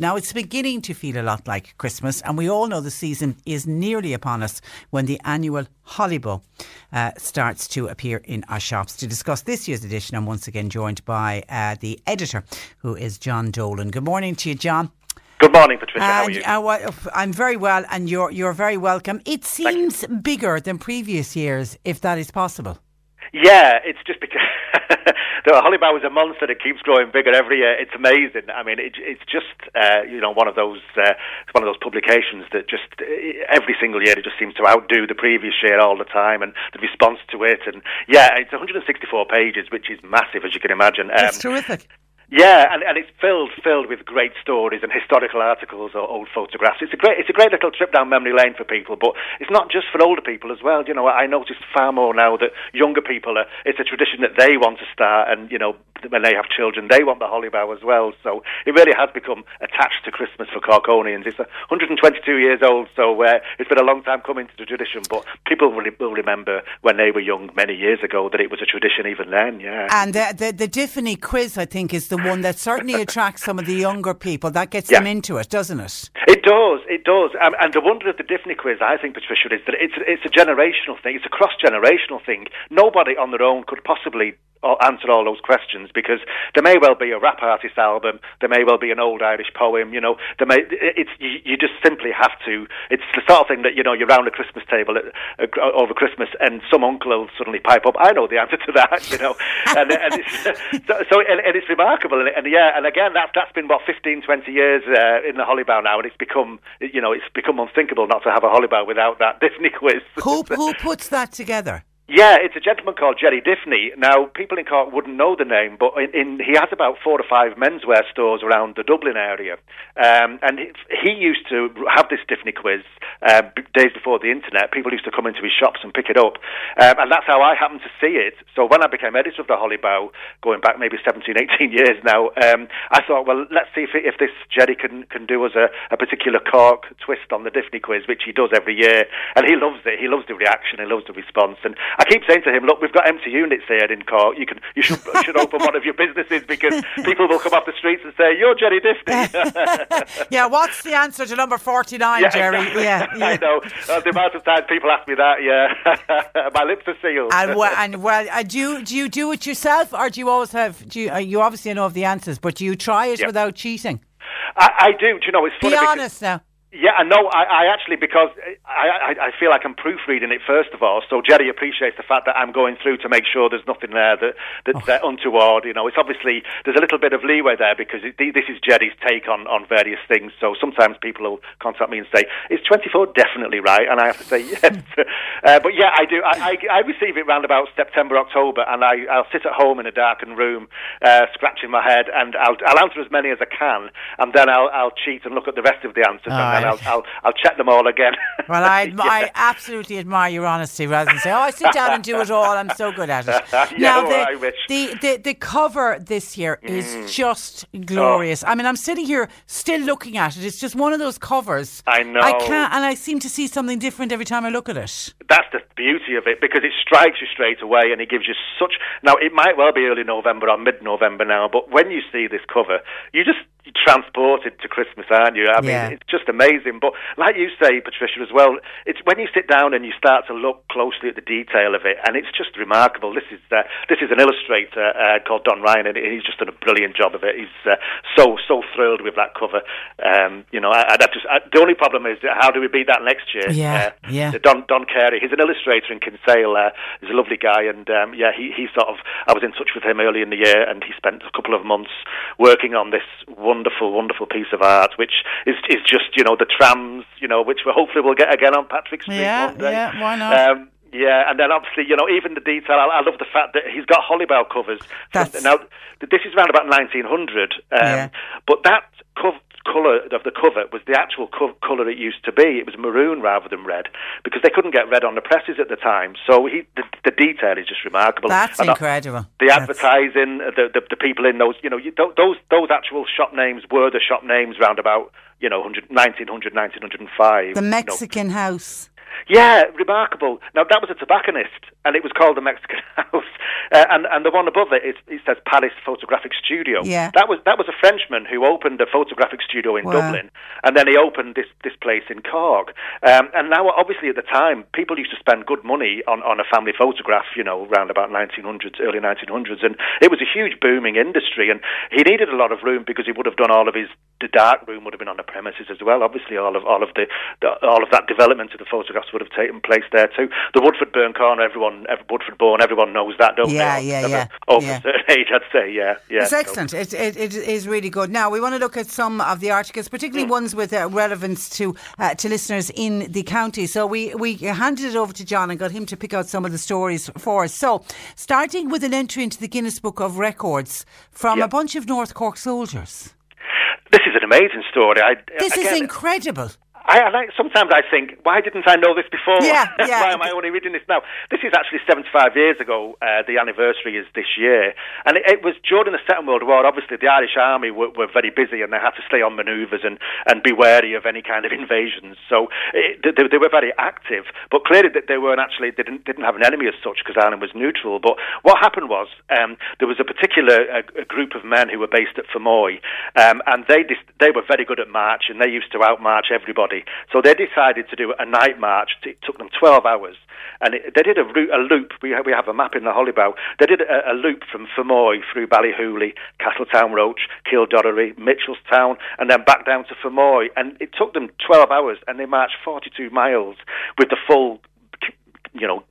Now it's beginning to feel a lot like Christmas, and we all know the season is nearly upon us when the annual Holly Bough uh, starts to appear in our shops. To discuss this year's edition, I'm once again joined by uh, the editor, who is John Dolan. Good morning to you, John. Good morning, Patricia. How are you? uh, I'm very well, and you're you're very welcome. It seems bigger than previous years, if that is possible. Yeah, it's just because the Holly Bough is a monster that keeps growing bigger every year. It's amazing. I mean, it, it's just uh, you know one of those uh, it's one of those publications that just uh, every single year it just seems to outdo the previous year all the time, and the response to it. And yeah, it's 164 pages, which is massive as you can imagine. That's Um, terrific. Yeah, and, and it's filled filled with great stories and historical articles or old photographs. It's a great it's a great little trip down memory lane for people, but it's not just for older people as well. You know, I notice far more now that younger people are. It's a tradition that they want to start, and you know, when they have children, they want the Holly Bough as well. So it really has become attached to Christmas for Corkonians. It's 122 years old, so uh, it's been a long time coming to the tradition. But people will, will remember when they were young many years ago that it was a tradition even then. Yeah. And uh, the the Diffney quiz, I think, is the one that certainly attracts some of the younger people. That gets Yeah. them into it, doesn't it? It does, it does. Um, and the wonder of the Diffney quiz, I think, Patricia, is that it's it's a generational thing. It's a cross generational thing. Nobody on their own could possibly uh, answer all those questions because there may well be a rap artist album, there may well be an old Irish poem. You know, there may it's you, you just simply have to. It's the sort of thing that you know you're round a Christmas table at, uh, over Christmas, and some uncle will suddenly pipe up. I know the answer to that. You know, and, and it's so, so and, and it's remarkable. And, and yeah, and again, that's that's been what 15, 20 years uh, in the Holly Bough now, and it's become you know it's become unthinkable not to have a Holly Bough without that Diffney quiz. Who who puts that together? Yeah, it's a gentleman called Gerry Diffney. Now, people in Cork wouldn't know the name, but in, in, he has about four or five menswear stores around the Dublin area. Um, and he, he used to have this Diffney quiz uh, days before the internet. People used to come into his shops and pick it up. Um, and that's how I happened to see it. So when I became editor of the Holly Bough, going back maybe 17, 18 years now, um, I thought, well, let's see if, if this Gerry can, can do us a, a particular Cork twist on the Diffney quiz, which he does every year. And he loves it. He loves the reaction. He loves the response. And I keep saying to him, look, we've got empty units here in Cork. You can, you should, should open one of your businesses because people will come off the streets and say, you're Gerry Diffney. yeah, what's the answer to number 49, Gerry? exactly. Yeah, yeah. I know. Uh, the amount of times people ask me that, yeah. My lips are sealed. And well, and well, uh, do you do you do it yourself, or do you always have? Do you, uh, you obviously know of the answers, but do you try it Yeah. without cheating? I, I do. Do you know, it's funny Be honest now. Yeah, I know. I, I actually because I, I I feel like I'm proofreading it first of all. So Gerry appreciates the fact that I'm going through to make sure there's nothing there that that's uh, untoward. You know, it's obviously there's a little bit of leeway there because it, this is Gerry's take on on various things. So sometimes people will contact me and say, "Is 24 definitely right?" And I have to say yes. uh, but yeah, I do. I, I I receive it round about September October, and I I'll sit at home in a darkened room, uh, scratching my head, and I'll I'll answer as many as I can, and then I'll I'll cheat and look at the rest of the answers. Ah, and I'll, I'll I'll check them all again. Well, I, Yeah. I absolutely admire your honesty rather than say, "Oh, I sit down and do it all. I'm so good at it." Yeah, now, well, the, the, the the cover this year Mm. is just glorious. I mean, I'm sitting here still looking at it. It's just one of those covers. I know. I can't, and I seem to see something different every time I look at it. That's the beauty of it because it strikes you straight away and it gives you such. Now it might well be early November or mid-November now, but when you see this cover, you just transported to Christmas, aren't you? I mean, Yeah. it's just amazing. But like you say, Patricia, as well. It's when you sit down and you start to look closely at the detail of it, and it's just remarkable. This is uh, this is an illustrator uh, called Don Ryan, and he's just done a brilliant job of it. He's uh, so so thrilled with that cover. Um, you know, I, I just I, the only problem is how do we beat that next year? Yeah, uh, yeah. Don Don Carey, he's an illustrator in Kinsale. Uh, he's a lovely guy, and um, yeah, he he sort of I was in touch with him early in the year, and he spent a couple of months working on this wonderful, wonderful piece of art, which is is just you know the trams, you know, which we hopefully we'll get again on Patrick Street Yeah, one day. yeah, why not? Um, yeah, and then obviously, you know, even the detail. I, I love the fact that he's got Holly Bough covers. That's- now, this is around about 1900, um, Yeah. but that cov- colour of the cover was the actual co- colour it used to be. It was maroon rather than red because they couldn't get red on the presses at the time. So he, the, the detail is just remarkable. That's And, uh, incredible. the That's- advertising, the, the the people in those, you know, you, those those actual shop names were the shop names round about, you know, 100, 1900, 1905. The you know. Mexican house. Yeah, remarkable. Now that was a tobacconist, and it was called the Mexican House. Uh, and and the one above it, it, it says Paris Photographic Studio. Yeah. that was that was a Frenchman who opened a photographic studio in Wow. Dublin, and then he opened this this place in Cork. Um, and now, obviously, at the time, people used to spend good money on on a family photograph. You know, around about 1900s, early 1900s, and it was a huge booming industry. And he needed a lot of room because he would have done all of his the dark room would have been on the premises as well. Obviously, all of all of the, the all of that development of the photographs would have taken place there too. The Woodford Bourne Corner, everyone, every, Woodford Bourne, everyone knows that, don't Yeah, they? yeah, Over- yeah, Over yeah. a certain age, I'd say, yeah, yeah. It's excellent. It, it, it is really good. Now we want to look at some of the articles, particularly Mm. ones with uh, relevance to uh, to listeners in the county. So we we handed it over to John and got him to pick out some of the stories for us. So starting with an entry into the Guinness Book of Records from Yeah. a bunch of North Cork soldiers. This is an amazing story. I, This is incredible. I, I like, sometimes I think, why didn't I know this before? Yeah, yeah. why am I only reading this now? This is actually 75 years ago. Uh, the anniversary is this year. And it, it was during the Second World War. Obviously, the Irish Army were, were very busy and they had to stay on manoeuvres and, and be wary of any kind of invasions. So it, they, they were very active. But clearly, they weren't actually, they didn't, didn't have an enemy as such because Ireland was neutral. But what happened was um, there was a particular uh, a group of men who were based at Fermoy um, and they, dis- they were very good at march and they used to outmarch everybody. So they decided to do a night march. It took them 12 hours. And it, they did a, route, a loop. We have, we have a map in the Holly Bough. They did a, a loop from Fermoy through Ballyhooly, Castletownroche, Kildorrery, Mitchelstown, and then back down to Fermoy. And it took them 12 hours, and they marched 42 miles with the full you know,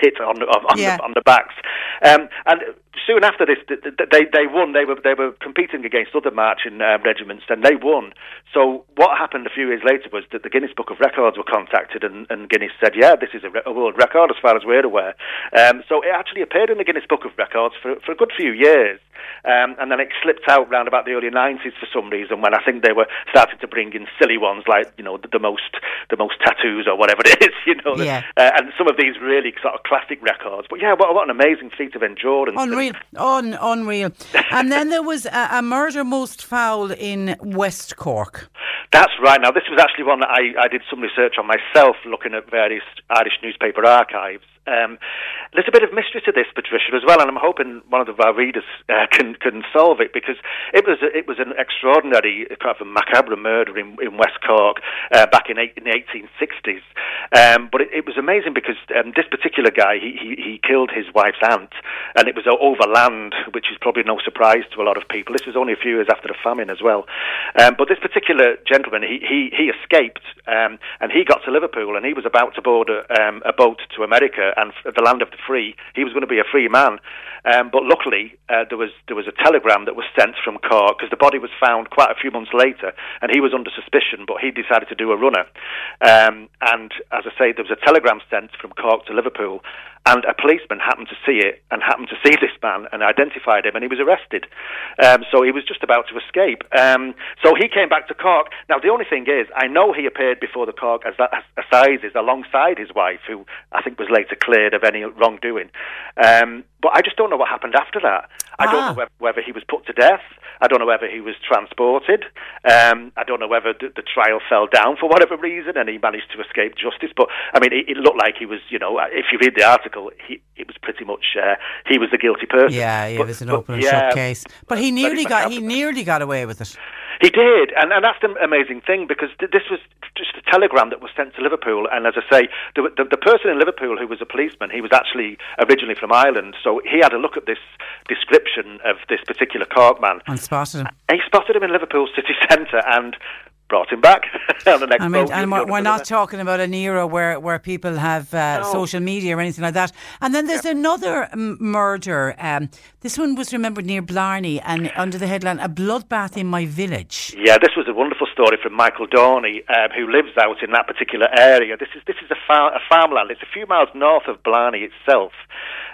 kit on on, Yeah. the, on the backs. Um, and soon after this, th- th- they they won. They were they were competing against other marching uh, regiments, and they won. So what happened a few years later was that the Guinness Book of Records were contacted, and, and Guinness said, "Yeah, this is a, re- a world record as far as we're aware." Um, so it actually appeared in the Guinness Book of Records for for a good few years. Um, and then it slipped out round about the early 90s for some reason when I think they were starting to bring in silly ones like you know the, the most the most tattoos or whatever it is you know Yeah. uh, and some of these really sort of classic records but yeah what, what an amazing feat of endurance Unreal, Un, unreal. and then there was a, a murder most foul in West Cork. That's right. Now, this was actually one that I, I did some research on myself, looking at various Irish newspaper archives. Um, a bit of mystery to this, Patricia, as well, and I'm hoping one of our readers uh, can can solve it because it was it was an extraordinary, kind of a macabre murder in, in West Cork uh, back in, eight, in the 1860s. Um, but it, it was amazing because um, this particular guy he, he he killed his wife's aunt, and it was over land, which is probably no surprise to a lot of people. This was only a few years after the famine as well. Um, but this particular gentleman, he he, he escaped, um, and he got to Liverpool, and he was about to board a, um, a boat to America and the land of the free. He was going to be a free man, um, but luckily uh, there was there was a telegram that was sent from Cork because the body was found quite a few months later, and he was under suspicion, but he decided to do a runner. Um, and as I say, there was a telegram sent from Cork to Liverpool, and a policeman happened to see it and happened to see this man and identified him, and he was arrested. Um, so he was just about to escape. Um, so he came back to Cork. Now the only thing is, I know he appeared before the Cork as as assizes alongside his wife, who I think was later cleared of any wrongdoing. Um, but I just don't know what happened after that. I don't Ah. know whether, whether he was put to death. I don't know whether he was transported. Um, I don't know whether the, the trial fell down for whatever reason and he managed to escape justice. But I mean, it, it looked like he was, you know, if you read the article, he it was pretty much uh, he was the guilty person. Yeah, it But- was an but, open and yeah, shut case. But he nearly got he nearly got away with it. He did, and, and that's the amazing thing because th- this was just a telegram that was sent to Liverpool. And as I say, the, the, the person in Liverpool who was a policeman, he was actually originally from Ireland, so he had a look at this description of this particular Cork man. And spotted him. And he spotted him in Liverpool city centre and brought him back on the next I mean, boat. and we're, we're not talking about an era where, where people have uh, No. social media or anything like that. And then there's another m- murder. Um, this one was remembered near Blarney and under the headline "A bloodbath in my village." Yeah, this was a wonderful story from Michael Dorney, um, who lives out in that particular area. This is this is a, far, a farmland. It's a few miles north of Blarney itself.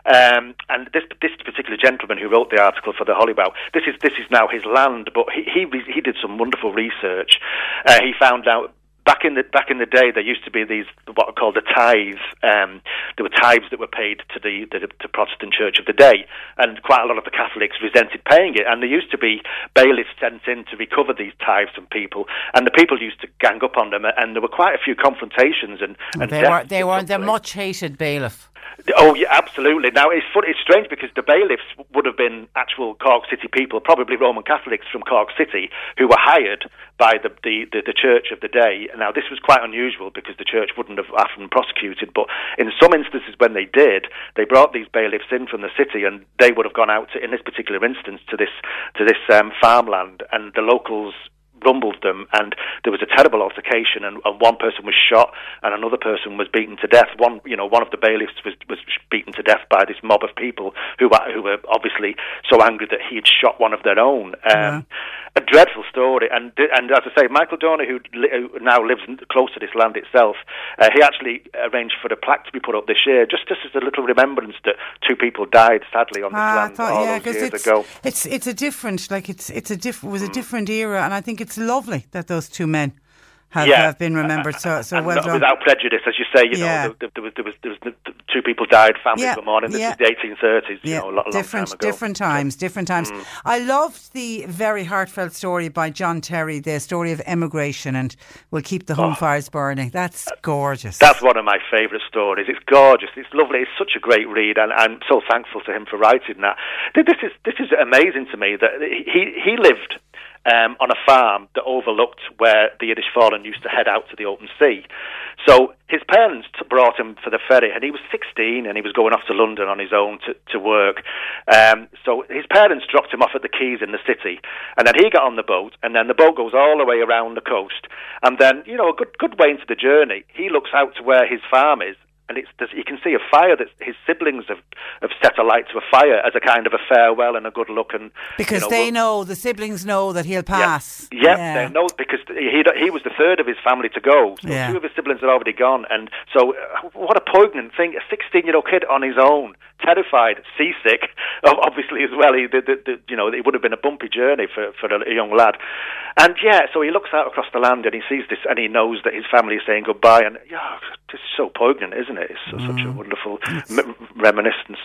Um, and this this particular gentleman who wrote the article for the Holly Bough, this is this is now his land, but he he, he did some wonderful research. Uh, he found out. Back in the back in the day, there used to be these what are called the tithes. Um, there were tithes that were paid to the, the the Protestant Church of the day, and quite a lot of the Catholics resented paying it. And there used to be bailiffs sent in to recover these tithes from people, and the people used to gang up on them. And there were quite a few confrontations and, and They were they were the much hated bailiff. Oh yeah, absolutely. Now it's fun, it's strange because the bailiffs would have been actual Cork City people, probably Roman Catholics from Cork City, who were hired by the the, the, the church of the day. Now this was quite unusual because the church wouldn't have often prosecuted, but in some instances when they did, they brought these bailiffs in from the city, and they would have gone out to, in this particular instance to this to this um, farmland, and the locals rumbled them, and there was a terrible altercation, and, and one person was shot, and another person was beaten to death. One, you know, one of the bailiffs was was beaten to death by this mob of people who were who were obviously so angry that he had shot one of their own. Um, A dreadful story, and and as I say, Michael Dorney, who, now lives close to this land itself, uh, he actually arranged for a plaque to be put up this year, just just as a little remembrance that two people died sadly on this Ah, land thought, all yeah, those years it's ago. it's it's a different like it's it's a diff- Mm. was a different era, and I think it's lovely that those two men have, Yeah. have been remembered. So so and well done. without prejudice, as you say. You Yeah. know, there, there was there was there was two people died, families Yeah, were mourning. This yeah. is the 1830s. You yeah, know, a, lot, a long different, time different times, different times. Mm. I loved the very heartfelt story by John Terry, the story of emigration, and we'll keep the home fires burning. That's gorgeous. Oh. That's one of my favourite stories. It's gorgeous. It's lovely. It's such a great read, and I'm so thankful to him for writing that. This is this is amazing to me that he he lived um, on a farm that overlooked where the Innisfallen used to head out to the open sea. So his parents brought him for the ferry, and he was 16, and he was going off to London on his own to, to work. Um, so his parents dropped him off at the quays in the city, and then he got on the boat, and then the boat goes all the way around the coast, and then you know a good good way into the journey, he looks out to where his farm is, and it's you can see a fire that his siblings have have set alight to a fire as a kind of a farewell and a good look, and because you know, they we'll- know the siblings know that he'll pass. Yep, Yeah. they know because he he was the third of his family to go. So Yeah. two of his siblings had already gone, and so uh, what a poignant thing! A sixteen-year-old kid on his own, terrified, seasick, obviously as well. He, the, the, the, you know, it would have been a bumpy journey for for a, a young lad, and yeah, so he looks out across the land and he sees this, and he knows that his family is saying goodbye, and yeah, it's so poignant, isn't it? It's so, such Mm. a wonderful m- reminiscence.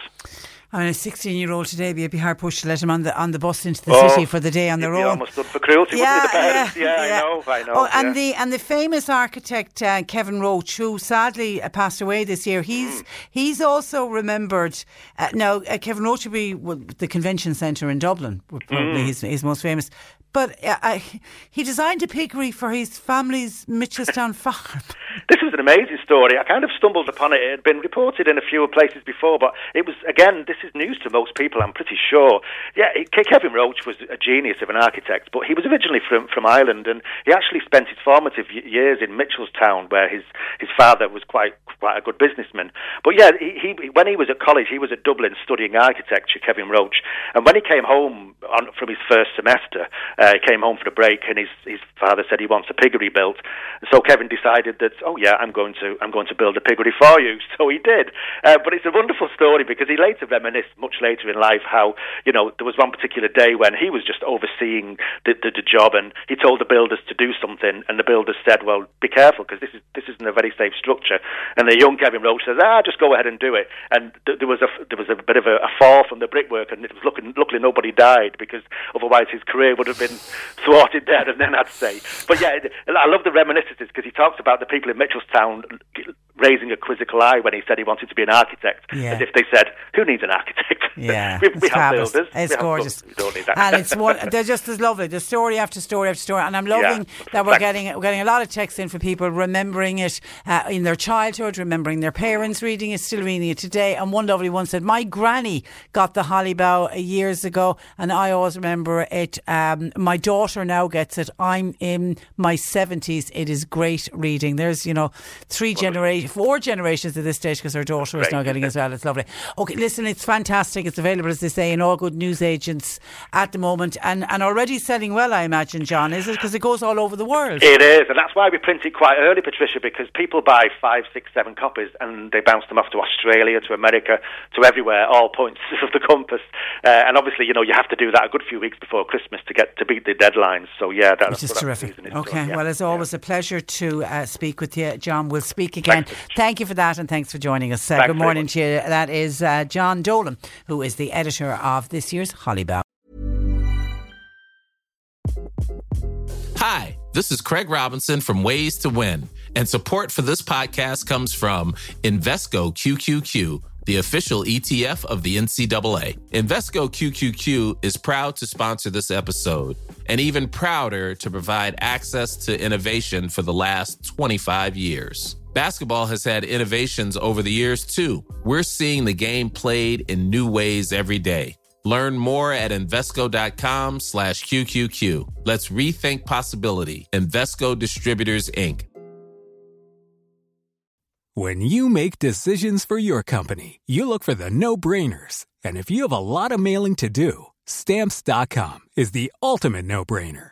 I mean, a 16 year old today, would be hair pushed to let him on the on the bus into the Oh, city for the day on their own. almost done for cruelty, wouldn't he, the parents? Yeah, I know, I know, Oh, and yeah. the and the famous architect uh, Kevin Roche, who sadly uh, passed away this year, he's Mm. he's also remembered. Uh, now, uh, Kevin Roche would be well, the convention centre in Dublin, probably Mm. his, his most famous. But uh, uh, he designed a piggery for his family's Mitchelstown farm. This was an amazing story. I kind of stumbled upon it. It had been reported in a few places before, but it was, again, this is news to most people, I'm pretty sure. Yeah, Kevin Roche was a genius of an architect, but he was originally from, from Ireland, and he actually spent his formative years in Mitchelstown, where his, his father was quite quite a good businessman. But yeah, he, he when he was at college, he was at Dublin studying architecture, Kevin Roche, and when he came home on, from his first semester, uh, he came home for the break, and his, his father said he wants a piggery built. So Kevin decided that, oh yeah, I'm going to I'm going to build a piggery for you. So he did. Uh, but it's a wonderful story because he later reminisced much later in life how you know there was one particular day when he was just overseeing the, the, the job, and he told the builders to do something, and the builders said, well, be careful because this is this isn't a very safe structure. And the young Kevin Roche says, ah, just go ahead and do it. And th- there was a there was a bit of a, a fall from the brickwork, and it was looking luckily nobody died because otherwise his career would have been thwarted there and then I'd say. But yeah, I love the reminiscences because he talks about the people in Mitchelstown raising a quizzical eye when he said he wanted to be an architect, Yeah. as if they said, "Who needs an architect? Yeah, we, we have fabulous. builders. It's gorgeous, builders. We don't need that. and it's one. They're just as lovely. The story after story after story, and I'm loving that we're Thanks. getting we're getting a lot of texts in for people remembering it uh, in their childhood, remembering their parents reading it, still reading it today. And one lovely one said, "My granny got the Holly Bough years ago, and I always remember it. Um, my daughter now gets it. I'm in my seventies. It is great reading. There's you know three generations, four generations at this stage because her daughter is now getting as well. It's lovely. Okay, listen, it's fantastic. It's available, as they say, in all good news agents at the moment and, and already selling well, I imagine, John, is it? Because it goes all over the world. It is, and that's why we print it quite early, Patricia, because people buy five, six, seven copies and they bounce them off to Australia, to America, to everywhere, all points of the compass. Uh, and obviously, you know, you have to do that a good few weeks before Christmas to get to beat the deadlines. So yeah, that, Which is that's terrific. Okay, done, yeah. well, it's always a pleasure to uh, speak with you, John. We'll speak again. Thanks. Thank you for that, and thanks for joining us. Uh, good morning to you. That is uh, John Dolan, who is the editor of this year's Holly Bough. Hi, this is Craig Robinson from Ways to Win, and support for this podcast comes from Invesco QQQ, the official ETF of the NCAA. Invesco QQQ is proud to sponsor this episode, and even prouder to provide access to innovation for the last 25 years. Basketball has had innovations over the years too. We're seeing the game played in new ways every day. Learn more at Invesco.com slash QQQ. Let's rethink possibility. Invesco Distributors, Inc. When you make decisions for your company, you look for the no brainers. And if you have a lot of mailing to do, stamps.com is the ultimate no brainer.